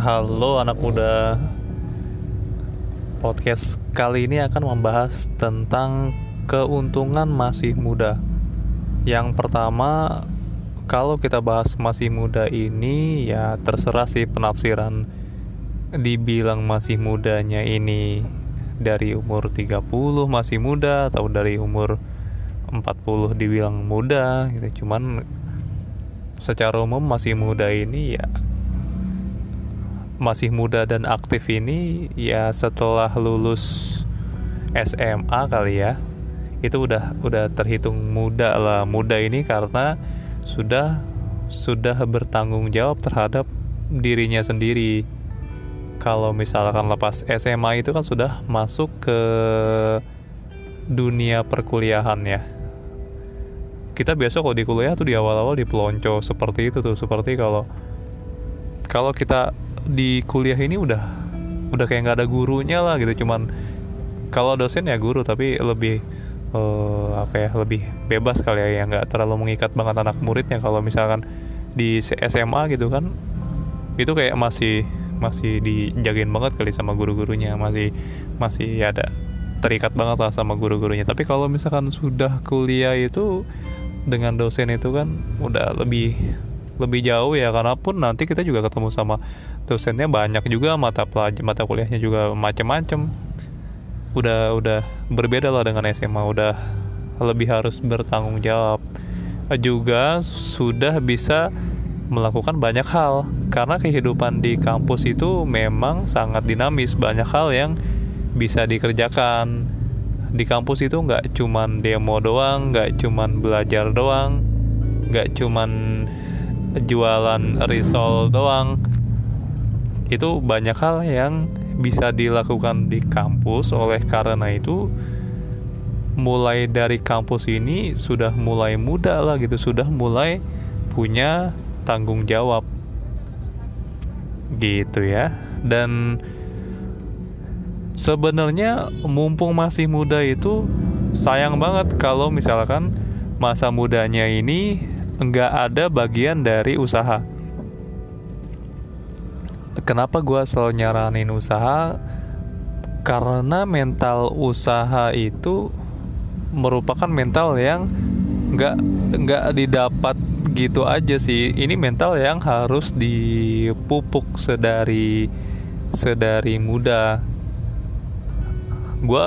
Halo anak muda. Podcast kali ini akan membahas tentang keuntungan masih muda. Yang pertama Kalau kita bahas masih muda ini Ya terserah sih penafsiran Dibilang masih mudanya ini Dari umur 30 masih muda Atau dari umur 40 dibilang muda gitu. Cuman secara umum masih muda ini ya masih muda dan aktif ini ya setelah lulus SMA kali ya itu udah udah terhitung muda lah muda ini karena sudah sudah bertanggung jawab terhadap dirinya sendiri. Kalau misalkan lepas SMA itu kan sudah masuk ke dunia perkuliahan ya. Kita biasa kalau di kuliah tuh di awal-awal dipelonco seperti itu tuh seperti kalau kalau kita di kuliah ini udah udah kayak nggak ada gurunya lah gitu. Cuman kalau dosen ya guru tapi lebih uh, apa ya lebih bebas kali ya. Yang nggak terlalu mengikat banget anak muridnya. Kalau misalkan di SMA gitu kan itu kayak masih masih dijagain banget kali sama guru-gurunya. Masih masih ada terikat banget lah sama guru-gurunya. Tapi kalau misalkan sudah kuliah itu dengan dosen itu kan udah lebih lebih jauh ya karena pun nanti kita juga ketemu sama dosennya banyak juga mata pelajaran mata kuliahnya juga macam-macam udah udah berbeda lah dengan SMA udah lebih harus bertanggung jawab. Juga sudah bisa melakukan banyak hal karena kehidupan di kampus itu memang sangat dinamis. Banyak hal yang bisa dikerjakan. Di kampus itu nggak cuman demo doang nggak cuman belajar doang nggak cuman jualan risol doang. Itu banyak hal yang bisa dilakukan di kampus. Oleh karena itu mulai dari kampus ini sudah mulai muda lah gitu. Sudah mulai punya tanggung jawab. Gitu ya. Dan sebenarnya mumpung masih muda itu sayang banget kalau misalkan masa mudanya ini nggak ada bagian dari usaha. Kenapa gue selalu nyaranin usaha? Karena mental usaha itu merupakan mental yang nggak nggak didapat gitu aja sih. Ini mental yang harus dipupuk sedari sedari muda. Gue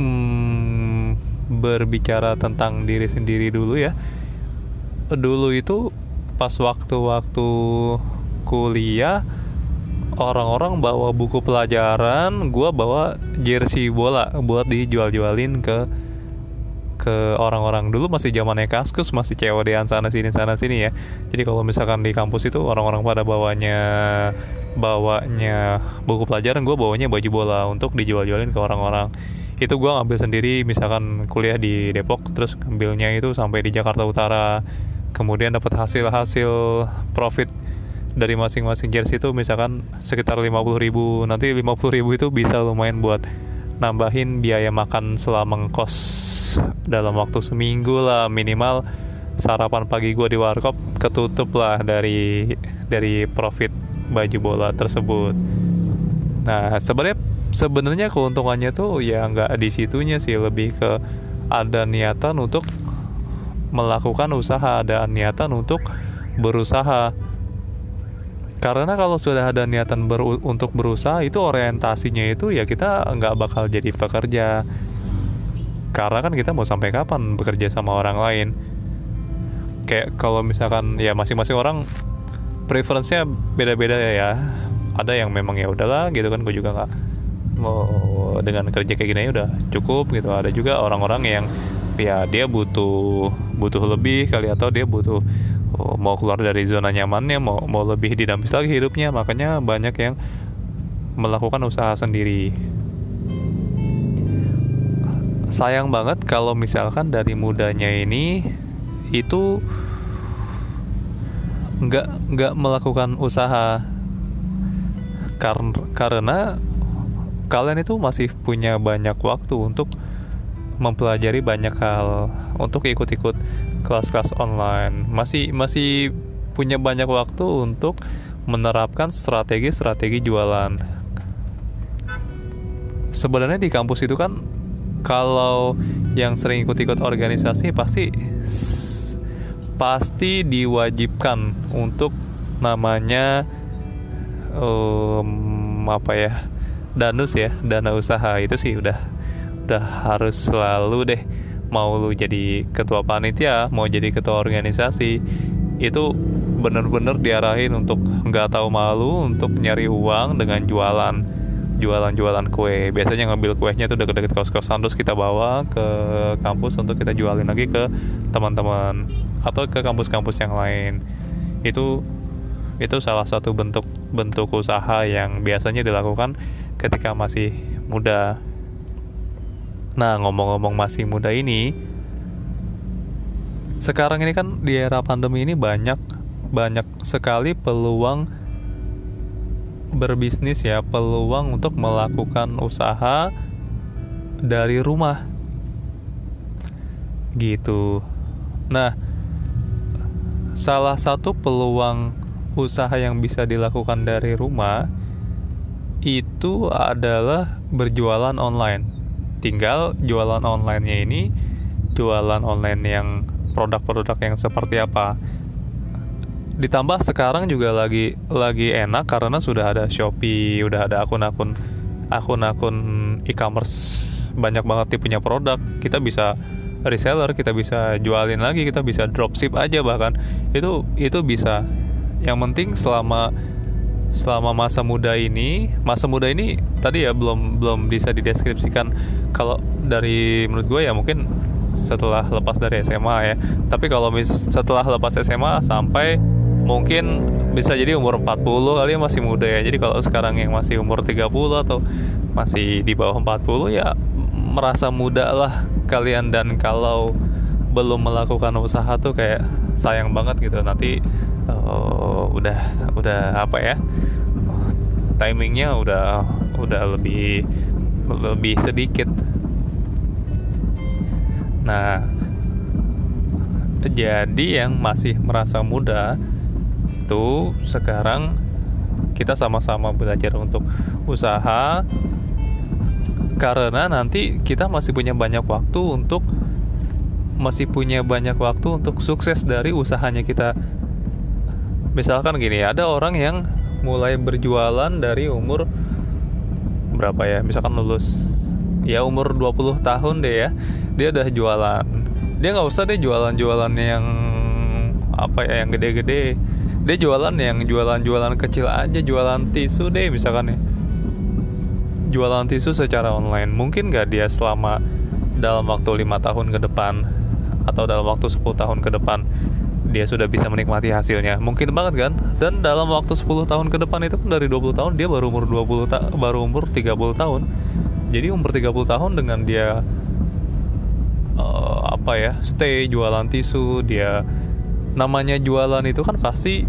hmm, berbicara tentang diri sendiri dulu ya dulu itu pas waktu-waktu kuliah orang-orang bawa buku pelajaran, gue bawa jersey bola buat dijual-jualin ke ke orang-orang dulu masih zamannya kaskus masih COD-an sana sini sana sini ya. Jadi kalau misalkan di kampus itu orang-orang pada bawanya bawanya buku pelajaran, gue bawanya baju bola untuk dijual-jualin ke orang-orang. Itu gue ngambil sendiri misalkan kuliah di Depok terus ngambilnya itu sampai di Jakarta Utara kemudian dapat hasil-hasil profit dari masing-masing jersey itu misalkan sekitar 50 ribu. Nanti 50 ribu itu bisa lumayan buat nambahin biaya makan selama ngekos dalam waktu seminggu lah minimal. Sarapan pagi gue di warkop ketutup lah dari dari profit baju bola tersebut. Nah sebenarnya sebenarnya keuntungannya tuh ya nggak di situnya sih. Lebih ke ada niatan untuk melakukan usaha, ada niatan untuk berusaha. Karena kalau sudah ada niatan ber untuk berusaha itu orientasinya itu ya kita nggak bakal jadi pekerja. Karena kan kita mau sampai kapan bekerja sama orang lain. Kayak kalau misalkan ya masing-masing orang preferensinya beda-beda ya. Ada yang memang ya udahlah gitu kan gue juga nggak mau dengan kerja kayak gini ya udah cukup gitu. Ada juga orang-orang yang ya dia butuh butuh lebih kali atau dia butuh oh, mau keluar dari zona nyamannya mau mau lebih dinamis lagi hidupnya. Makanya banyak yang melakukan usaha sendiri. Sayang banget kalau misalkan dari mudanya ini itu nggak nggak melakukan usaha. Karena karena kalian itu masih punya banyak waktu untuk mempelajari banyak hal untuk ikut-ikut kelas-kelas online masih masih punya banyak waktu untuk menerapkan strategi-strategi jualan. Sebenarnya di kampus itu kan kalau yang sering ikut-ikut organisasi pasti pasti diwajibkan untuk namanya um, apa ya danus ya dana usaha itu sih udah udah harus selalu deh mau lu jadi ketua panitia mau jadi ketua organisasi itu bener-bener diarahin untuk nggak tahu malu untuk nyari uang dengan jualan jualan-jualan kue. Biasanya ngambil kuenya tuh deket-deket kos-kosan terus kita bawa ke kampus untuk kita jualin lagi ke teman-teman atau ke kampus-kampus yang lain. Itu itu salah satu bentuk bentuk usaha yang biasanya dilakukan ketika masih muda nah ngomong-ngomong masih muda ini sekarang ini kan di era pandemi ini banyak banyak sekali peluang berbisnis ya, peluang untuk melakukan usaha dari rumah. Gitu. Nah, salah satu peluang usaha yang bisa dilakukan dari rumah itu adalah berjualan online. Tinggal jualan online-nya ini jualan online yang produk-produk yang seperti apa ditambah sekarang juga lagi lagi enak karena sudah ada Shopee, udah ada akun-akun akun-akun e-commerce banyak banget tipenya produk. Kita bisa reseller, kita bisa jualin lagi, kita bisa dropship aja bahkan. Itu itu bisa. Yang penting selama selama masa muda ini, masa muda ini tadi ya belum belum bisa dideskripsikan. Kalau dari menurut gue ya mungkin setelah lepas dari SMA ya. Tapi kalau mis setelah lepas SMA sampai mungkin bisa jadi umur 40 kali masih muda ya. Jadi kalau sekarang yang masih umur 30 atau masih di bawah 40 ya merasa muda lah kalian. Dan kalau belum melakukan usaha tuh kayak sayang banget gitu. Nanti uh, udah udah apa ya timingnya udah udah lebih lebih sedikit. Nah jadi yang masih merasa muda itu sekarang kita sama-sama belajar untuk usaha karena nanti kita masih punya banyak waktu untuk masih punya banyak waktu untuk sukses dari usahanya kita. Misalkan gini ada orang yang mulai berjualan dari umur berapa ya? Misalkan lulus ya umur 20 tahun deh ya. Dia udah jualan. Dia nggak usah deh jualan-jualan yang apa ya yang gede-gede. Dia jualan yang jualan-jualan kecil aja jualan tisu deh misalkan ya. Jualan tisu secara online. Mungkin gak dia selama dalam waktu lima tahun ke depan atau dalam waktu 10 tahun ke depan dia sudah bisa menikmati hasilnya. Mungkin banget kan? Dan dalam waktu 10 tahun ke depan itu kan dari 20 tahun dia baru umur 20 ta baru umur 30 tahun. Jadi umur 30 tahun dengan dia uh, apa ya stay jualan tisu dia namanya jualan itu kan pasti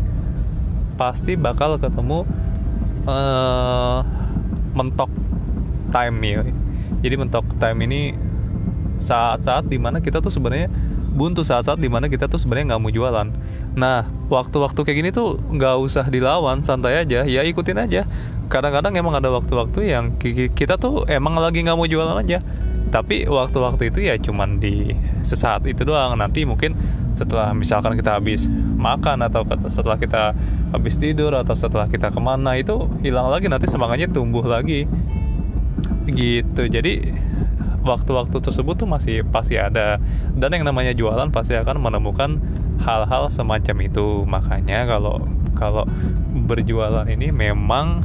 pasti bakal ketemu uh, mentok time ya. Jadi mentok time ini saat-saat di mana kita tuh sebenarnya buntu saat-saat di mana kita tuh sebenarnya nggak mau jualan. Nah waktu-waktu kayak gini tuh nggak usah dilawan santai aja ya ikutin aja. Kadang-kadang emang ada waktu-waktu yang kita tuh emang lagi nggak mau jualan aja. Tapi waktu-waktu itu ya cuman di sesaat itu doang. Nanti mungkin setelah misalkan kita habis makan atau setelah kita habis tidur atau setelah kita ke mana itu hilang lagi nanti semangatnya tumbuh lagi. Gitu. Jadi waktu-waktu tersebut tuh masih pasti ada. Dan yang namanya jualan pasti akan menemukan hal-hal semacam itu. Makanya kalau kalau berjualan ini memang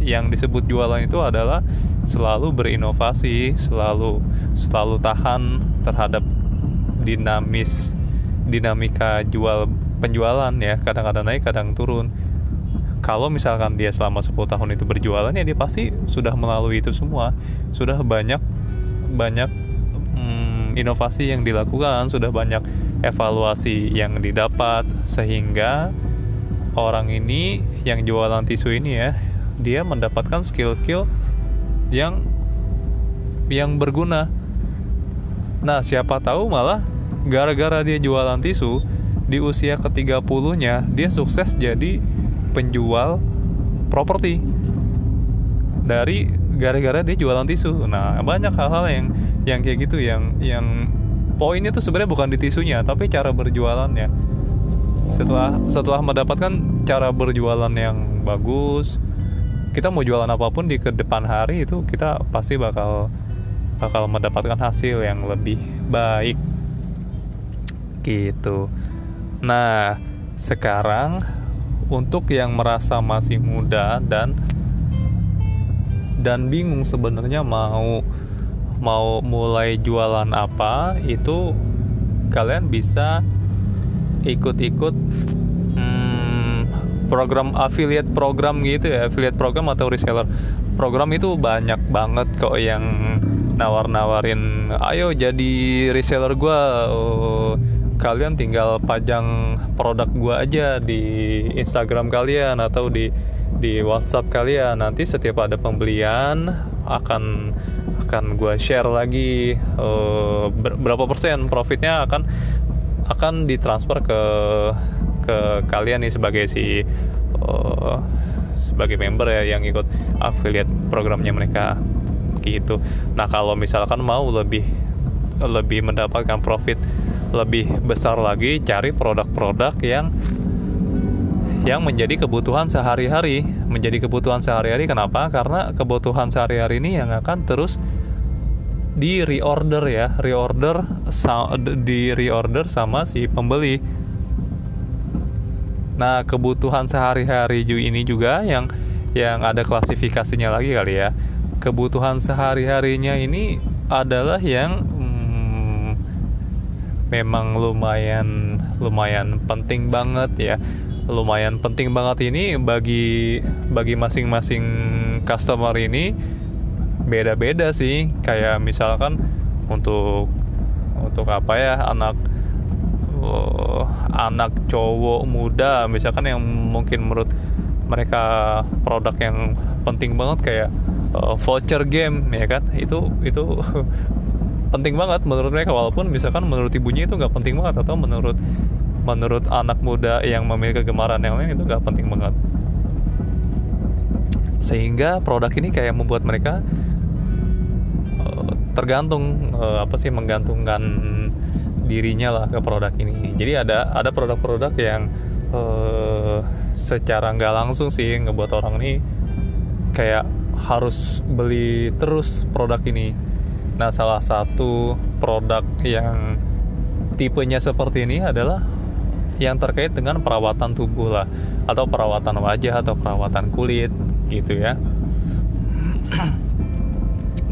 yang disebut jualan itu adalah selalu berinovasi, selalu selalu tahan terhadap dinamis dinamika jual penjualan ya, kadang-kadang naik, kadang turun. Kalau misalkan dia selama 10 tahun itu berjualan ya dia pasti sudah melalui itu semua, sudah banyak banyak hmm, inovasi yang dilakukan, sudah banyak evaluasi yang didapat sehingga orang ini yang jualan tisu ini ya dia mendapatkan skill-skill yang yang berguna. Nah, siapa tahu malah gara-gara dia jualan tisu di usia ke-30-nya dia sukses jadi penjual properti dari gara-gara dia jualan tisu. Nah banyak hal-hal yang yang kayak gitu yang yang poinnya tuh sebenarnya bukan di tisunya tapi cara berjualannya. Setelah setelah mendapatkan cara berjualan yang bagus kita mau jualan apa pun di ke depan hari itu kita pasti bakal bakal mendapatkan hasil yang lebih baik. Gitu. Nah sekarang untuk yang merasa masih muda dan dan bingung sebenarnya mau mau mulai jualan apa itu kalian bisa ikut-ikut program affiliate program gitu ya affiliate program atau reseller. Program itu banyak banget kok yang nawar-nawarin ayo jadi reseller gue oh, kalian tinggal pajang produk gue aja di Instagram kalian atau di di WhatsApp kalian nanti setiap ada pembelian akan akan gue share lagi uh, berapa persen profitnya akan akan ditransfer ke ke kalian nih sebagai si uh, sebagai member ya yang ikut affiliate programnya mereka gitu. Nah kalau misalkan mau lebih lebih mendapatkan profit lebih besar lagi, cari produk-produk yang yang menjadi kebutuhan sehari-hari. Menjadi kebutuhan sehari-hari kenapa? Karena kebutuhan sehari-hari ini yang akan terus di reorder ya, reorder di reorder sama si pembeli Nah, kebutuhan sehari-hari ini juga yang yang ada klasifikasinya lagi kali ya. Kebutuhan sehari-harinya ini adalah yang memang lumayan lumayan penting banget ya. Lumayan penting banget ini bagi bagi masing-masing customer ini beda-beda sih. Kayak misalkan untuk untuk apa ya anak uh, anak cowok muda misalkan yang mungkin menurut mereka produk yang penting banget kayak uh, voucher game ya kan itu itu penting banget menurut mereka walaupun misalkan menurut ibunya itu nggak penting banget atau menurut menurut anak muda yang memiliki kegemaran yang lain itu nggak penting banget. Sehingga produk ini kayak membuat mereka uh, tergantung uh, apa sih menggantungkan dirinya lah ke produk ini. Jadi ada ada produk-produk yang uh, secara nggak langsung sih ngebuat orang ini kayak harus beli terus produk ini nah salah satu produk yang tipenya seperti ini adalah yang terkait dengan perawatan tubuh lah atau perawatan wajah atau perawatan kulit gitu ya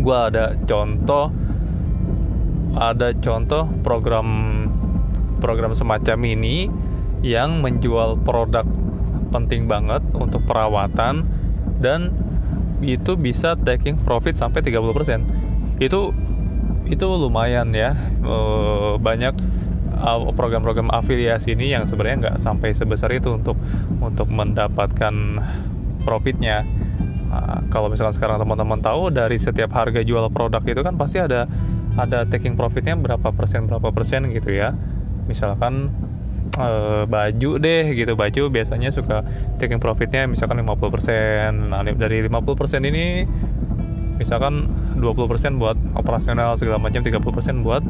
gue ada contoh ada contoh program program semacam ini yang menjual produk penting banget untuk perawatan dan itu bisa taking profit sampai 30%. Itu itu lumayan ya. Eh, banyak uh, program-program afiliasi ini yang sebenarnya nggak sampai sebesar itu untuk untuk mendapatkan profitnya. Nah, kalau misalkan sekarang teman-teman tahu dari setiap harga jual produk itu kan pasti ada ada taking profitnya berapa persen berapa persen gitu ya misalkan e, baju deh gitu baju biasanya suka taking profitnya misalkan 50% nah dari 50% ini misalkan 20% buat operasional segala macam 30% buat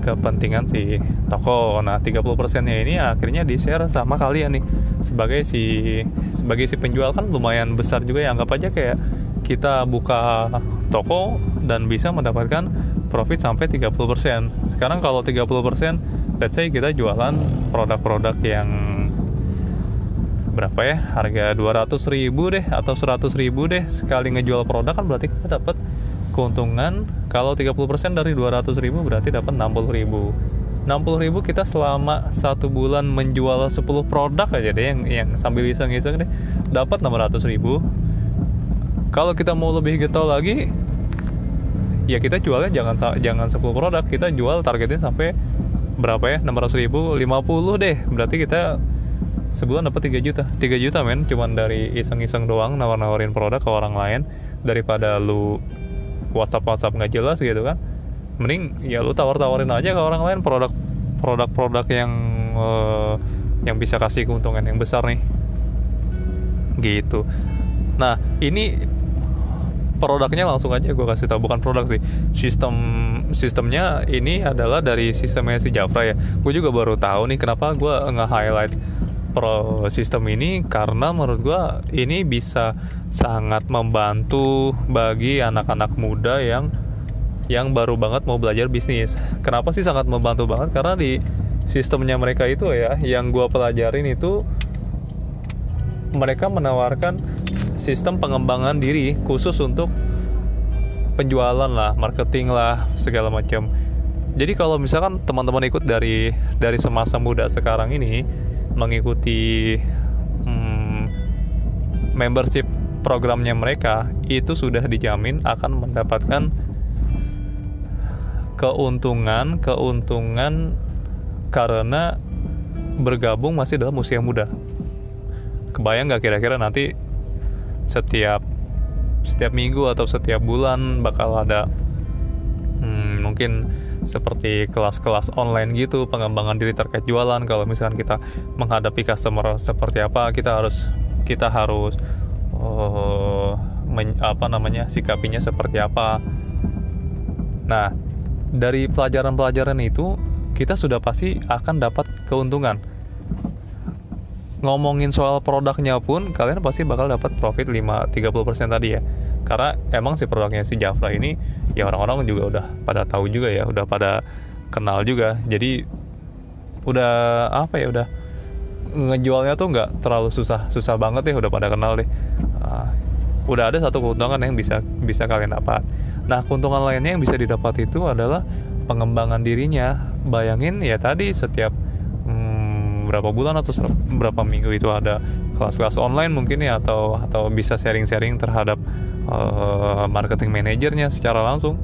kepentingan si toko. Nah 30% nya ini akhirnya di share sama kalian nih. Sebagai si sebagai si penjual kan lumayan besar juga ya. Anggap aja kayak kita buka toko dan bisa mendapatkan profit sampai 30%. Sekarang kalau 30%, let's say kita jualan produk-produk yang berapa ya? Harga 200 ribu deh atau 100 ribu deh. Sekali ngejual produk kan berarti kita dapat keuntungan. Kalau 30% dari 200 ribu berarti dapat 60 ribu. 60 ribu kita selama satu bulan menjual 10 produk aja deh yang yang sambil iseng-iseng deh dapat 600 ribu. Kalau kita mau lebih getol lagi ya kita jualnya jangan jangan 10 produk kita jual targetnya sampai berapa ya? 600 ribu 50 deh. Berarti kita sebulan dapat 3 juta. 3 juta men. Cuman dari iseng-iseng doang nawar-nawarin produk ke orang lain daripada lu WhatsApp WhatsApp nggak jelas gitu kan. Mending ya lu tawar-tawarin aja ke orang lain produk produk-produk yang uh, yang bisa kasih keuntungan yang besar nih. Gitu. Nah ini produknya langsung aja gue kasih tahu bukan produk sih. Sistem sistemnya ini adalah dari sistemnya si Jafra ya. Gue juga baru tahu nih kenapa gue nge-highlight pro sistem ini karena menurut gue ini bisa sangat membantu bagi anak-anak muda yang yang baru banget mau belajar bisnis kenapa sih sangat membantu banget karena di sistemnya mereka itu ya yang gue pelajarin itu mereka menawarkan sistem pengembangan diri khusus untuk penjualan lah, marketing lah, segala macam. Jadi kalau misalkan teman-teman ikut dari dari semasa muda sekarang ini mengikuti hmm, membership programnya mereka itu sudah dijamin akan mendapatkan keuntungan keuntungan karena bergabung masih dalam usia muda. Kebayang nggak kira-kira nanti setiap setiap minggu atau setiap bulan bakal ada hmm, mungkin seperti kelas-kelas online gitu pengembangan diri terkait jualan kalau misalkan kita menghadapi customer seperti apa kita harus kita harus uh, men, apa namanya sikapinya seperti apa nah dari pelajaran-pelajaran itu kita sudah pasti akan dapat keuntungan ngomongin soal produknya pun kalian pasti bakal dapat profit 5 30% tadi ya. Karena emang si produknya si Jafra ini ya orang-orang juga udah pada tahu juga ya, udah pada kenal juga. Jadi udah apa ya udah ngejualnya tuh nggak terlalu susah susah banget ya udah pada kenal deh. Uh, udah ada satu keuntungan yang bisa bisa kalian dapat. Nah keuntungan lainnya yang bisa didapat itu adalah pengembangan dirinya. Bayangin ya tadi setiap berapa bulan atau berapa minggu itu ada kelas-kelas online mungkin ya atau atau bisa sharing-sharing terhadap uh, marketing manajernya secara langsung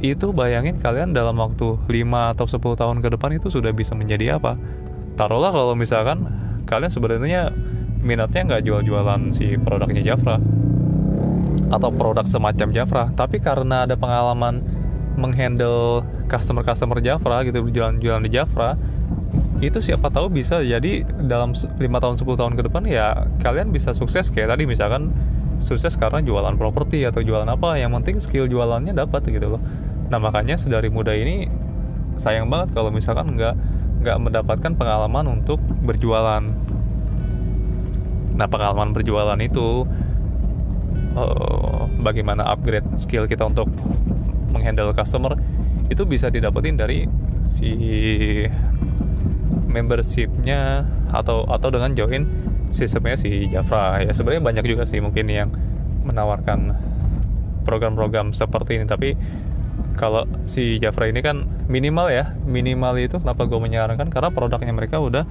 itu bayangin kalian dalam waktu 5 atau 10 tahun ke depan itu sudah bisa menjadi apa? Taruhlah kalau misalkan kalian sebenarnya minatnya nggak jual-jualan si produknya Jafra atau produk semacam Jafra tapi karena ada pengalaman menghandle customer-customer Jafra gitu jualan-jualan di Jafra itu siapa tahu bisa. Jadi dalam lima tahun 10 tahun ke depan ya kalian bisa sukses kayak tadi misalkan sukses karena jualan properti atau jualan apa yang penting skill jualannya dapat gitu loh. Nah makanya sedari muda ini sayang banget kalau misalkan nggak nggak mendapatkan pengalaman untuk berjualan. Nah pengalaman berjualan itu uh, bagaimana upgrade skill kita untuk menghandle customer itu bisa didapetin dari si membershipnya atau atau dengan join sistemnya si Jafra ya sebenarnya banyak juga sih mungkin yang menawarkan program-program seperti ini. Tapi kalau si Jafra ini kan minimal ya minimal itu kenapa gue menyarankan? Karena produknya mereka udah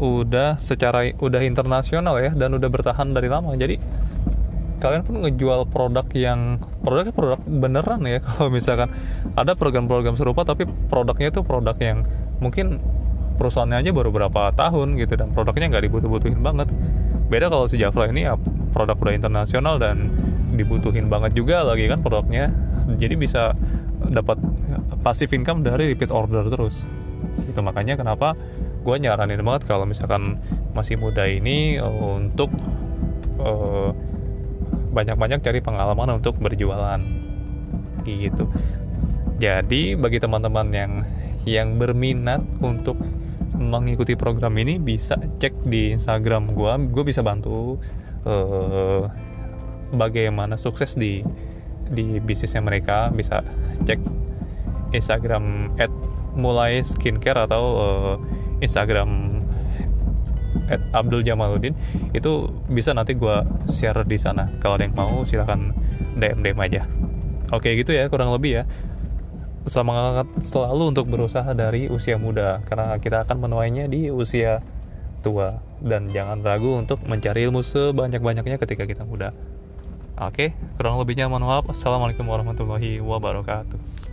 udah secara udah internasional ya dan udah bertahan dari lama. Jadi kalian pun ngejual produk yang produknya produk beneran ya. Kalau misalkan ada program-program serupa tapi produknya itu produk yang mungkin perusahaannya aja baru berapa tahun gitu dan produknya nggak dibutuh-butuhin banget. Beda kalau si Jafra ini ya produk udah internasional dan dibutuhin banget juga lagi kan produknya. Jadi bisa dapat passive income dari repeat order terus. Itu makanya kenapa gue nyaranin banget kalau misalkan masih muda ini untuk uh, banyak-banyak cari pengalaman untuk berjualan. Gitu. Jadi bagi teman-teman yang yang berminat untuk mengikuti program ini bisa cek di Instagram gue gue bisa bantu uh, bagaimana sukses di di bisnisnya mereka. Bisa cek Instagram at mulai skincare atau uh, Instagram at Abdul Jamaluddin. Itu bisa nanti gue share di sana. Kalau ada yang mau silahkan DM DM aja. Oke gitu ya kurang lebih ya semangat selalu untuk berusaha dari usia muda karena kita akan menuainya di usia tua dan jangan ragu untuk mencari ilmu sebanyak-banyaknya ketika kita muda. Oke, kurang lebihnya mohon maaf. Assalamualaikum warahmatullahi wabarakatuh.